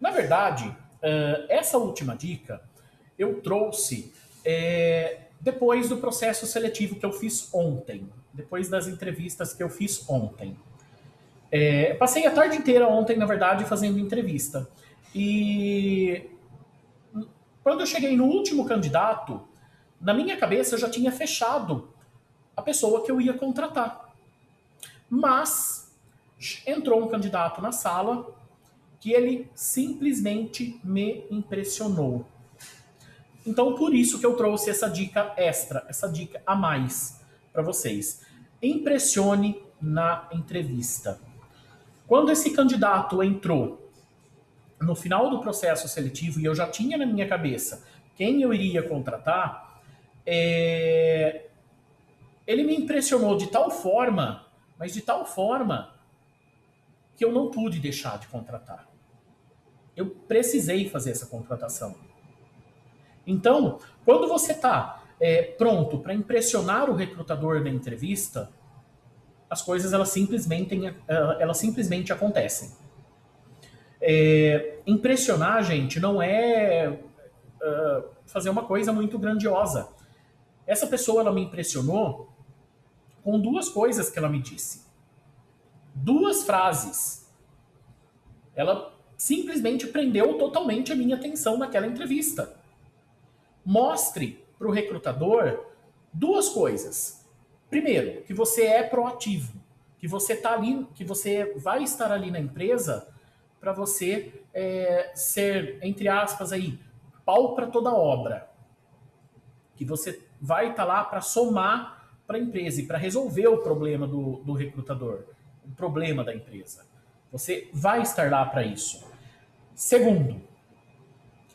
Na verdade, uh, essa última dica eu trouxe é, depois do processo seletivo que eu fiz ontem, depois das entrevistas que eu fiz ontem. É, passei a tarde inteira ontem, na verdade, fazendo entrevista. E quando eu cheguei no último candidato, na minha cabeça eu já tinha fechado a pessoa que eu ia contratar. Mas entrou um candidato na sala que ele simplesmente me impressionou. Então, por isso que eu trouxe essa dica extra, essa dica a mais para vocês. Impressione na entrevista. Quando esse candidato entrou no final do processo seletivo e eu já tinha na minha cabeça quem eu iria contratar, é... ele me impressionou de tal forma, mas de tal forma que eu não pude deixar de contratar. Eu precisei fazer essa contratação. Então, quando você está é, pronto para impressionar o recrutador na entrevista, as coisas elas simplesmente, elas simplesmente acontecem. É, impressionar, gente, não é uh, fazer uma coisa muito grandiosa. Essa pessoa ela me impressionou com duas coisas que ela me disse. Duas frases. Ela simplesmente prendeu totalmente a minha atenção naquela entrevista. Mostre para o recrutador duas coisas. Primeiro, que você é proativo, que você tá ali, que você vai estar ali na empresa para você é, ser, entre aspas, aí, pau para toda obra. Que você vai estar tá lá para somar para a empresa e para resolver o problema do, do recrutador, o problema da empresa. Você vai estar lá para isso. Segundo,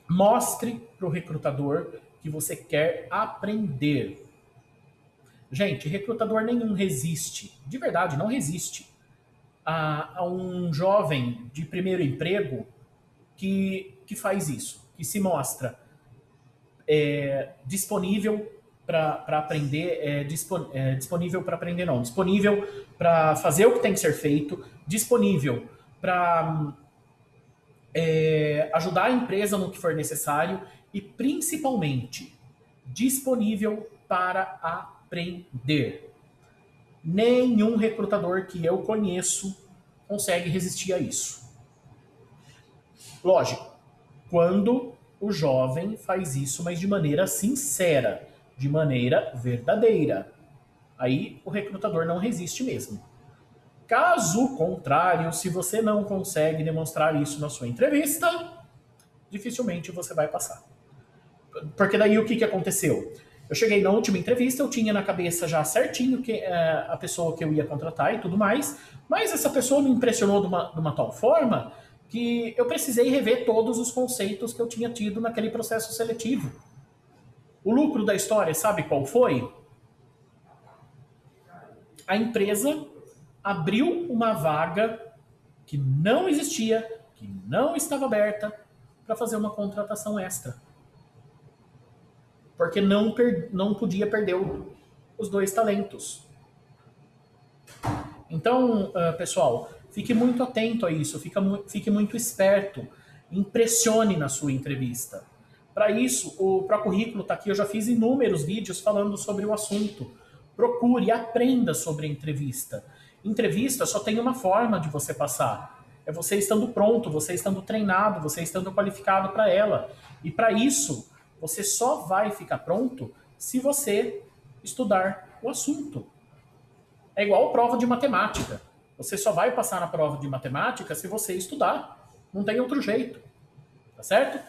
mostre para o recrutador que você quer aprender. Gente, recrutador nenhum resiste, de verdade, não resiste a, a um jovem de primeiro emprego que, que faz isso, que se mostra é, disponível para aprender, é, dispon, é, disponível para aprender não, disponível para fazer o que tem que ser feito, disponível para é, ajudar a empresa no que for necessário e principalmente disponível para aprender. Nenhum recrutador que eu conheço consegue resistir a isso. Lógico, quando o jovem faz isso, mas de maneira sincera, de maneira verdadeira. Aí o recrutador não resiste mesmo. Caso contrário, se você não consegue demonstrar isso na sua entrevista, dificilmente você vai passar. Porque daí o que, que aconteceu? Eu cheguei na última entrevista, eu tinha na cabeça já certinho que é, a pessoa que eu ia contratar e tudo mais, mas essa pessoa me impressionou de uma, de uma tal forma que eu precisei rever todos os conceitos que eu tinha tido naquele processo seletivo. O lucro da história, sabe qual foi? A empresa abriu uma vaga que não existia, que não estava aberta, para fazer uma contratação extra porque não, não podia perder os dois talentos. Então, uh, pessoal, fique muito atento a isso, fica, fique muito esperto, impressione na sua entrevista. Para isso, o Pro Currículo está aqui, eu já fiz inúmeros vídeos falando sobre o assunto. Procure, aprenda sobre entrevista. Entrevista só tem uma forma de você passar. É você estando pronto, você estando treinado, você estando qualificado para ela. E para isso, você só vai ficar pronto se você estudar o assunto. É igual prova de matemática. Você só vai passar na prova de matemática se você estudar. Não tem outro jeito. Tá certo?